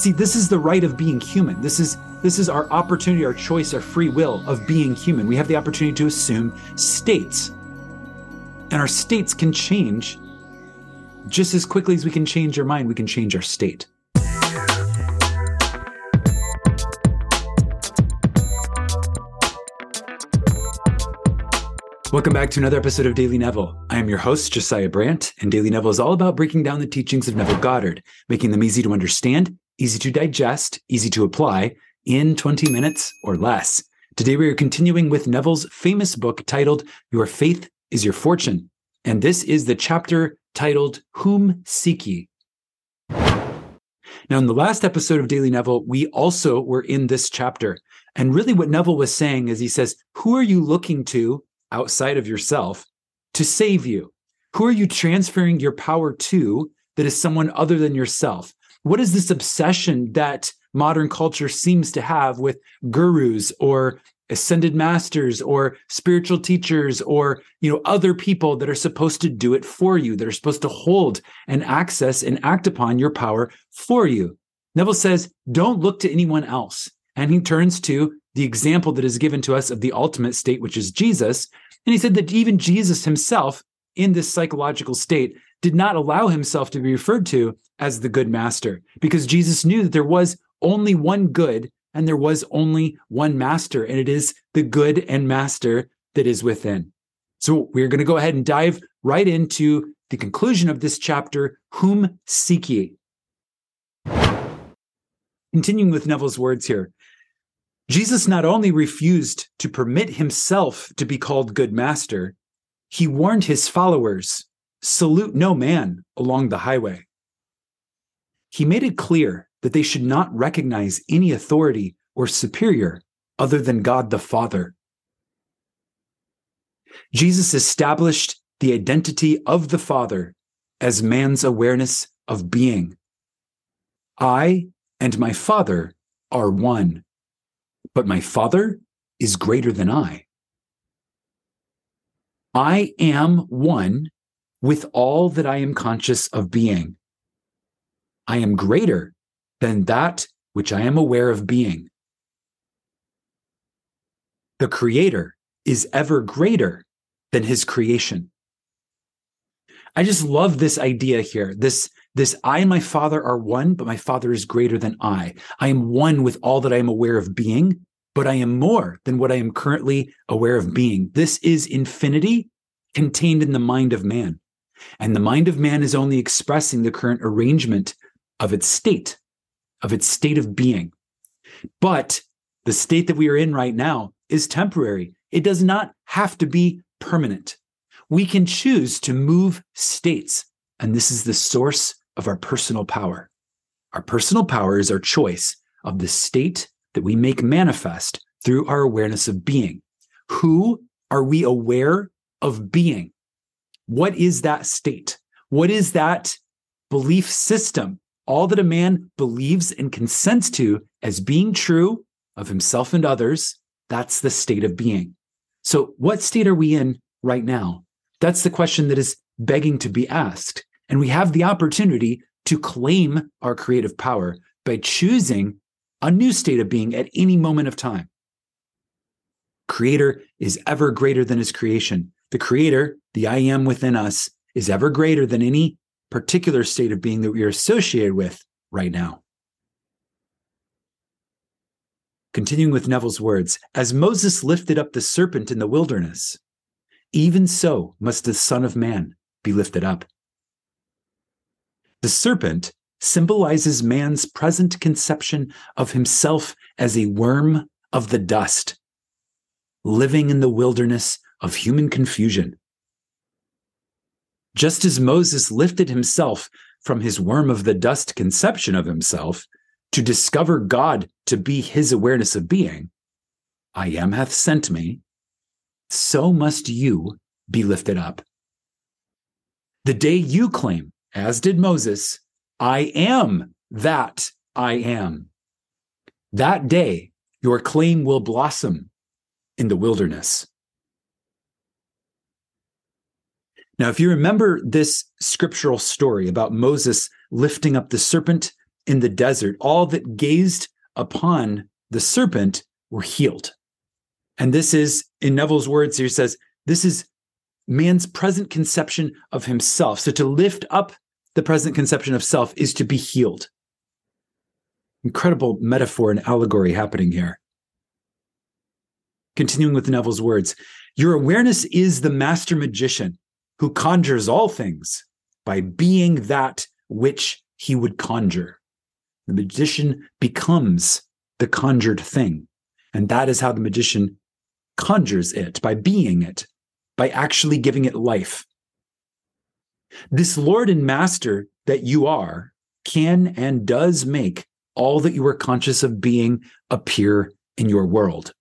See, this is the right of being human. This is this is our opportunity, our choice, our free will of being human. We have the opportunity to assume states. And our states can change just as quickly as we can change our mind, we can change our state. Welcome back to another episode of Daily Neville. I am your host, Josiah Brandt, and Daily Neville is all about breaking down the teachings of Neville Goddard, making them easy to understand, easy to digest, easy to apply in 20 minutes or less. Today, we are continuing with Neville's famous book titled Your Faith is Your Fortune. And this is the chapter titled Whom Seek Ye? Now, in the last episode of Daily Neville, we also were in this chapter. And really, what Neville was saying is he says, Who are you looking to outside of yourself to save you? Who are you transferring your power to that is someone other than yourself? What is this obsession that modern culture seems to have with gurus or ascended masters or spiritual teachers or you know other people that are supposed to do it for you that are supposed to hold and access and act upon your power for you neville says don't look to anyone else and he turns to the example that is given to us of the ultimate state, which is Jesus. And he said that even Jesus himself, in this psychological state, did not allow himself to be referred to as the good master because Jesus knew that there was only one good and there was only one master, and it is the good and master that is within. So we're going to go ahead and dive right into the conclusion of this chapter Whom seek ye? Continuing with Neville's words here Jesus not only refused to permit himself to be called good master, he warned his followers salute no man along the highway. He made it clear that they should not recognize any authority or superior other than God the Father. Jesus established the identity of the Father as man's awareness of being. I and my Father are one but my Father is greater than I. I am one with all that I am conscious of being. I am greater than that which I am aware of being. The Creator is ever greater than his creation. I just love this idea here. This this I and my Father are one, but my Father is greater than I. I am one with all that I am aware of being, but I am more than what I am currently aware of being. This is infinity contained in the mind of man. And the mind of man is only expressing the current arrangement of its state, of its state of being. But the state that we are in right now is temporary. It does not have to be permanent. We can choose to move states. And this is the source of our personal power. Our personal power is our choice of the state that we make manifest through our awareness of being. Who are we aware of being? What is that state? What is that belief system? All that a man believes and consents to as being true of himself and others, that's the state of being. So, what state are we in right now? That's the question that is begging to be asked. And we have the opportunity to claim our creative power by choosing a new state of being at any moment of time. Creator is ever greater than his creation. The creator, the I am within us, is ever greater than any particular state of being that we are associated with right now. Continuing with Neville's words, as Moses lifted up the serpent in the wilderness, even so must the Son of Man be lifted up. The serpent symbolizes man's present conception of himself as a worm of the dust, living in the wilderness of human confusion. Just as Moses lifted himself from his worm of the dust conception of himself to discover God to be his awareness of being, I am hath sent me, so must you be lifted up. The day you claim as did Moses, I am that I am. That day, your claim will blossom in the wilderness. Now, if you remember this scriptural story about Moses lifting up the serpent in the desert, all that gazed upon the serpent were healed. And this is, in Neville's words here, says, this is man's present conception of himself. So to lift up the present conception of self is to be healed. Incredible metaphor and allegory happening here. Continuing with Neville's words, your awareness is the master magician who conjures all things by being that which he would conjure. The magician becomes the conjured thing. And that is how the magician conjures it by being it, by actually giving it life. This Lord and Master that you are can and does make all that you are conscious of being appear in your world.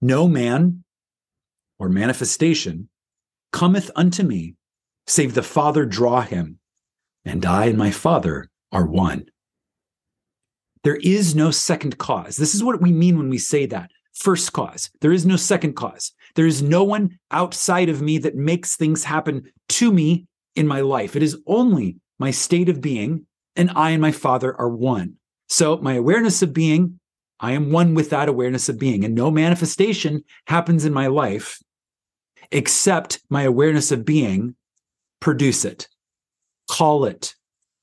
No man or manifestation cometh unto me, save the Father draw him, and I and my Father are one. There is no second cause. This is what we mean when we say that. First cause. There is no second cause. There is no one outside of me that makes things happen to me in my life. It is only my state of being, and I and my Father are one. So, my awareness of being, I am one with that awareness of being, and no manifestation happens in my life except my awareness of being produce it, call it,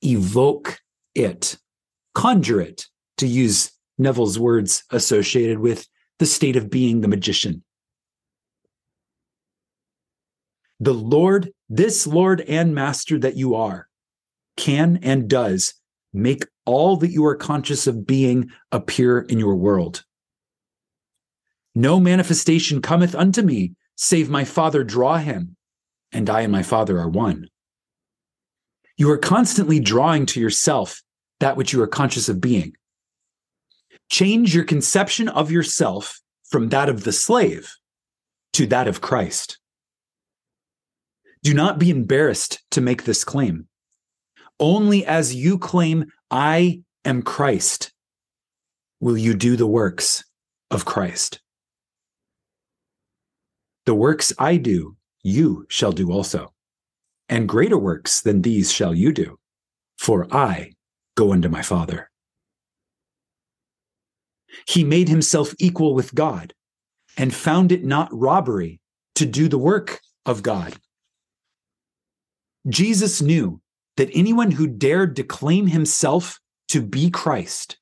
evoke it, conjure it, to use Neville's words associated with the state of being the magician. The Lord, this Lord and Master that you are, can and does make all that you are conscious of being appear in your world. No manifestation cometh unto me, save my Father draw him, and I and my Father are one. You are constantly drawing to yourself that which you are conscious of being. Change your conception of yourself from that of the slave to that of Christ. Do not be embarrassed to make this claim. Only as you claim, I am Christ, will you do the works of Christ. The works I do, you shall do also. And greater works than these shall you do, for I go unto my Father. He made himself equal with God and found it not robbery to do the work of God. Jesus knew that anyone who dared to claim himself to be Christ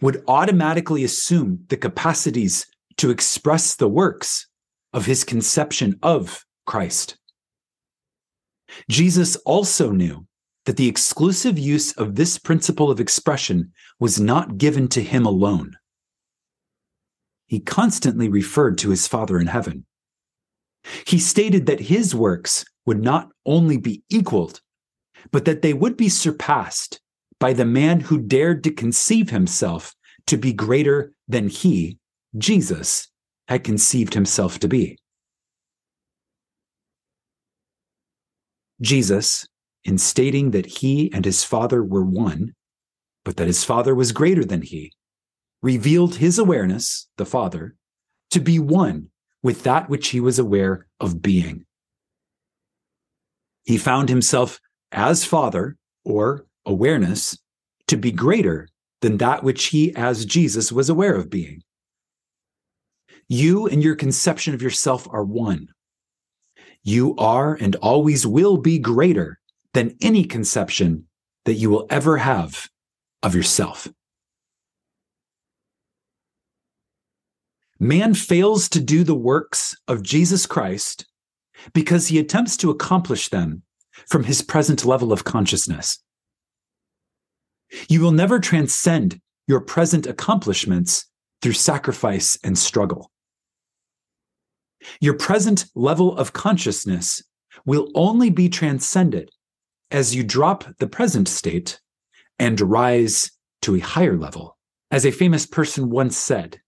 would automatically assume the capacities to express the works of his conception of Christ. Jesus also knew that the exclusive use of this principle of expression was not given to him alone he constantly referred to his Father in heaven. He stated that his works would not only be equaled, but that they would be surpassed by the man who dared to conceive himself to be greater than he, Jesus, had conceived himself to be. Jesus, in stating that he and his Father were one, but that his Father was greater than he, revealed his awareness, the Father, to be one with that which he was aware of being. He found himself as Father, or awareness, to be greater than that which he, as Jesus, was aware of being. You and your conception of yourself are one. You are and always will be greater than any conception that you will ever have of yourself. Man fails to do the works of Jesus Christ because he attempts to accomplish them from his present level of consciousness. You will never transcend your present accomplishments through sacrifice and struggle. Your present level of consciousness will only be transcended as you drop the present state and rise to a higher level. As a famous person once said,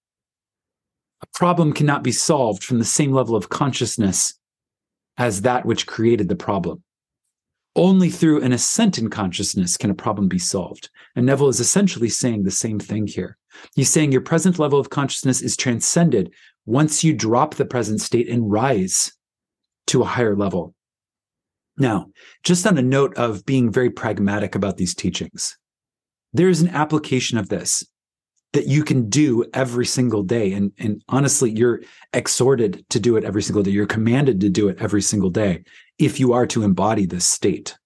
a problem cannot be solved from the same level of consciousness as that which created the problem. Only through an ascent in consciousness can a problem be solved. And Neville is essentially saying the same thing here. He's saying your present level of consciousness is transcended once you drop the present state and rise to a higher level. Now, just on a note of being very pragmatic about these teachings, there's an application of this that you can do every single day. And, and honestly, you're exhorted to do it every single day. You're commanded to do it every single day if you are to embody this state.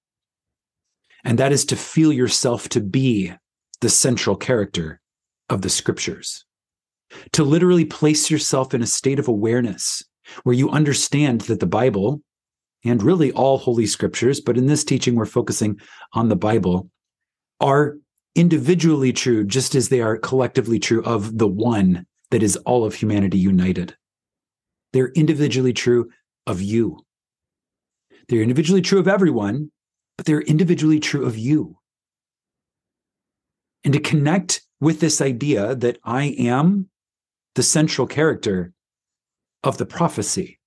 And that is to feel yourself to be the central character of the scriptures, to literally place yourself in a state of awareness where you understand that the Bible and really all holy scriptures, but in this teaching, we're focusing on the Bible, are individually true, just as they are collectively true of the one that is all of humanity united. They're individually true of you. They're individually true of everyone, but they're individually true of you. And to connect with this idea that I am the central character of the prophecy.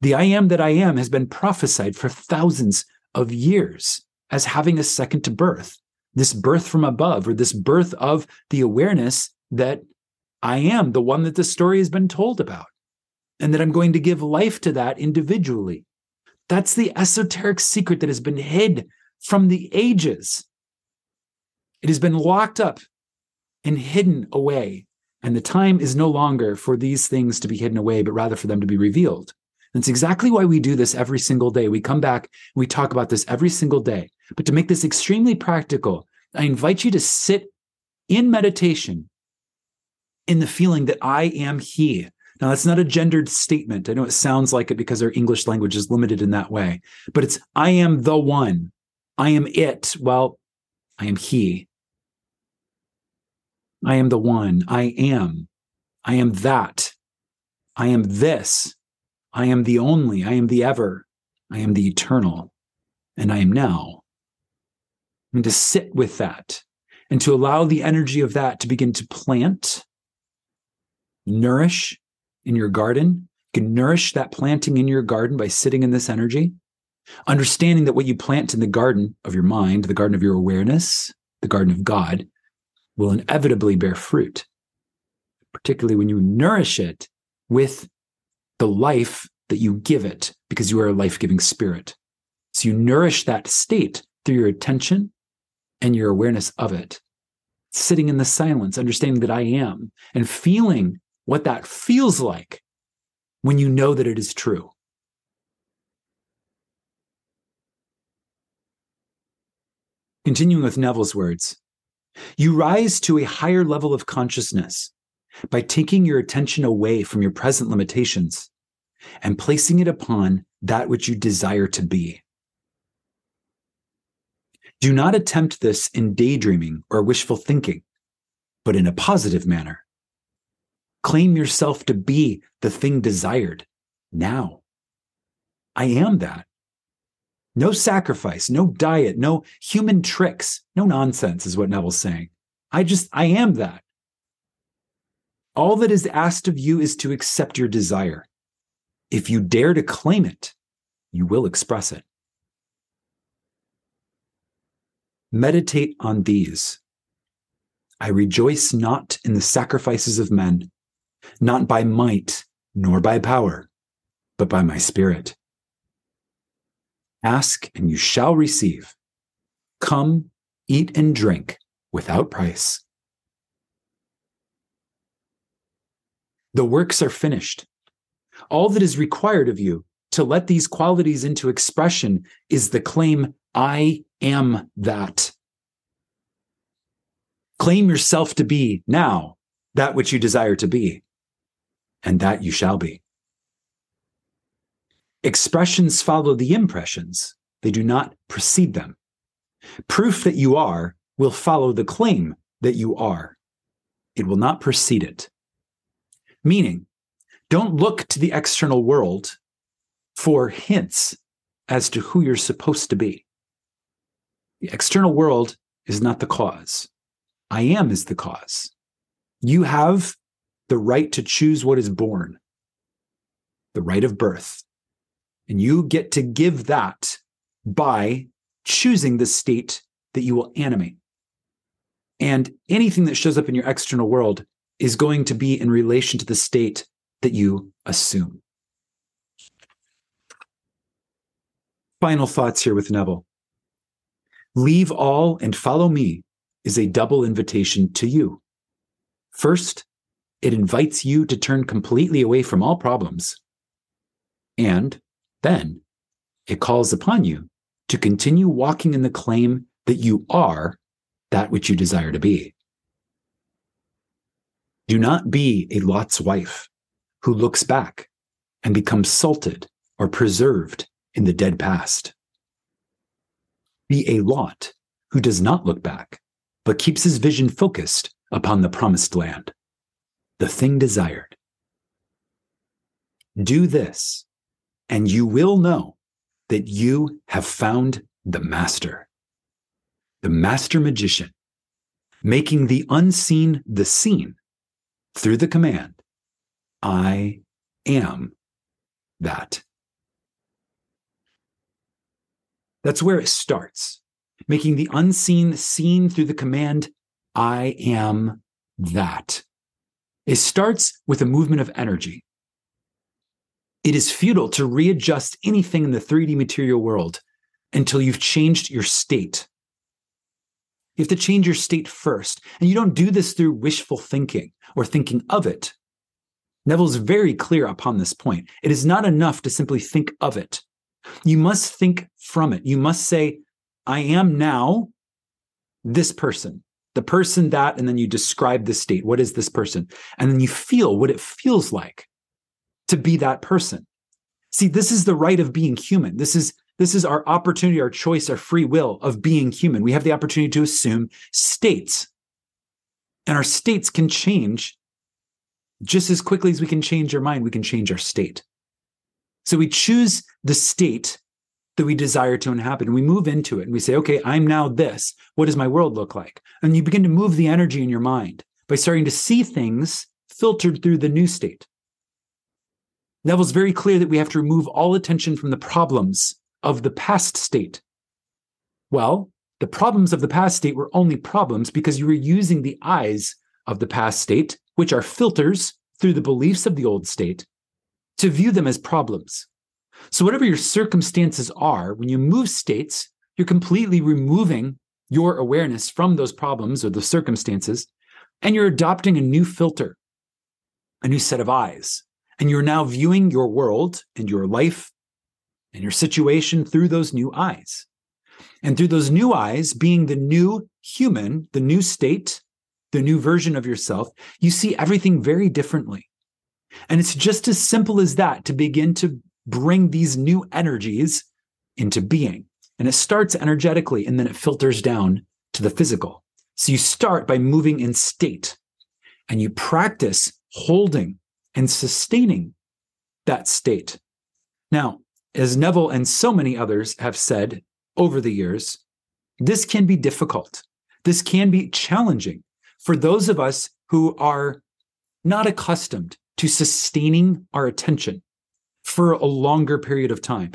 The I am that I am has been prophesied for thousands of years as having a second to birth, this birth from above, or this birth of the awareness that I am the one that the story has been told about, and that I'm going to give life to that individually. That's the esoteric secret that has been hid from the ages. It has been locked up and hidden away and the time is no longer for these things to be hidden away, but rather for them to be revealed. That's exactly why we do this every single day. We come back, we talk about this every single day. But to make this extremely practical, I invite you to sit in meditation in the feeling that I am He. Now, that's not a gendered statement. I know it sounds like it because our English language is limited in that way, but it's I am the one. I am it. Well, I am He. I am the one. I am. I am that. I am this. I am the only. I am the ever. I am the eternal. And I am now. And to sit with that and to allow the energy of that to begin to plant, nourish in your garden. You can nourish that planting in your garden by sitting in this energy, understanding that what you plant in the garden of your mind, the garden of your awareness, the garden of God, will inevitably bear fruit, particularly when you nourish it with the life that you give it because you are a life giving spirit. So you nourish that state through your attention and your awareness of it, sitting in the silence, understanding that I am, and feeling what that feels like when you know that it is true. Continuing with Neville's words, you rise to a higher level of consciousness by taking your attention away from your present limitations and placing it upon that which you desire to be. Do not attempt this in daydreaming or wishful thinking, but in a positive manner. Claim yourself to be the thing desired now. I am that. No sacrifice, no diet, no human tricks, no nonsense, is what Neville's saying. I just, I am that. All that is asked of you is to accept your desire. If you dare to claim it, you will express it. Meditate on these. I rejoice not in the sacrifices of men, not by might nor by power, but by my spirit. Ask and you shall receive. Come, eat and drink without price. The works are finished. All that is required of you to let these qualities into expression is the claim, I am that. Claim yourself to be now that which you desire to be, and that you shall be. Expressions follow the impressions, they do not precede them. Proof that you are will follow the claim that you are, it will not precede it. Meaning, don't look to the external world for hints as to who you're supposed to be. The external world is not the cause. I am is the cause. You have the right to choose what is born, the right of birth. And you get to give that by choosing the state that you will animate. And anything that shows up in your external world is going to be in relation to the state that you assume. Final thoughts here with Neville. Leave all and follow me is a double invitation to you. First, it invites you to turn completely away from all problems. And then it calls upon you to continue walking in the claim that you are that which you desire to be. Do not be a Lot's wife who looks back and becomes salted or preserved in the dead past. Be a Lot who does not look back, but keeps his vision focused upon the promised land, the thing desired. Do this, and you will know that you have found the master, the master magician, making the unseen the seen through the command, I am that. That's where it starts, making the unseen seen through the command, I am that. It starts with a movement of energy. It is futile to readjust anything in the 3D material world until you've changed your state. You have to change your state first. And you don't do this through wishful thinking or thinking of it. Neville's very clear upon this point. It is not enough to simply think of it. You must think from it. You must say, I am now this person, the person that, and then you describe the state. What is this person? And then you feel what it feels like to be that person. See, this is the right of being human. This is this is our opportunity, our choice, our free will of being human. We have the opportunity to assume states. And our states can change just as quickly as we can change our mind, we can change our state. So we choose the state that we desire to inhabit and we move into it and we say, okay, I'm now this. What does my world look like? And you begin to move the energy in your mind by starting to see things filtered through the new state. Neville's very clear that we have to remove all attention from the problems of the past state. Well, the problems of the past state were only problems because you were using the eyes of the past state, which are filters through the beliefs of the old state, to view them as problems. So, whatever your circumstances are, when you move states, you're completely removing your awareness from those problems or the circumstances, and you're adopting a new filter, a new set of eyes. And you're now viewing your world and your life and your situation through those new eyes. And through those new eyes, being the new human, the new state, the new version of yourself, you see everything very differently. And it's just as simple as that to begin to bring these new energies into being. And it starts energetically and then it filters down to the physical. So you start by moving in state and you practice holding and sustaining that state. Now, as Neville and so many others have said over the years, this can be difficult. This can be challenging for those of us who are not accustomed to sustaining our attention for a longer period of time.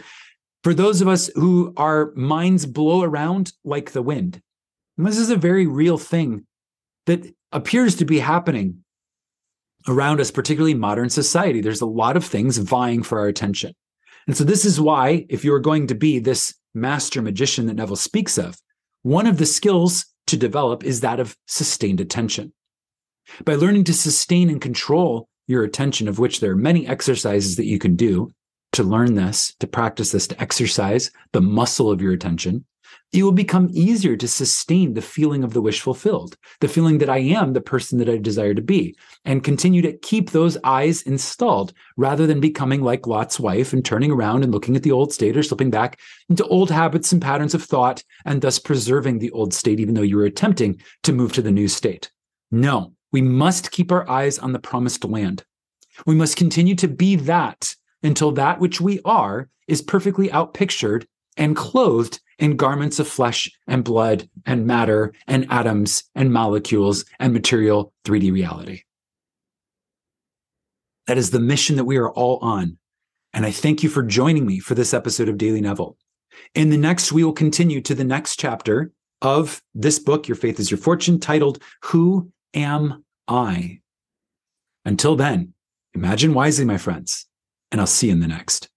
For those of us who our minds blow around like the wind. And this is a very real thing that appears to be happening around us, particularly modern society. There's a lot of things vying for our attention. And so, this is why, if you're going to be this master magician that Neville speaks of, one of the skills to develop is that of sustained attention. By learning to sustain and control your attention, of which there are many exercises that you can do to learn this, to practice this, to exercise the muscle of your attention, it will become easier to sustain the feeling of the wish fulfilled, the feeling that I am the person that I desire to be, and continue to keep those eyes installed rather than becoming like Lot's wife and turning around and looking at the old state or slipping back into old habits and patterns of thought and thus preserving the old state, even though you were attempting to move to the new state. No, we must keep our eyes on the promised land. We must continue to be that until that which we are is perfectly outpictured and clothed in garments of flesh and blood and matter and atoms and molecules and material 3D reality. That is the mission that we are all on. And I thank you for joining me for this episode of Daily Neville. In the next, we will continue to the next chapter of this book, Your Faith is Your Fortune, titled Who Am I? Until then, imagine wisely, my friends, and I'll see you in the next.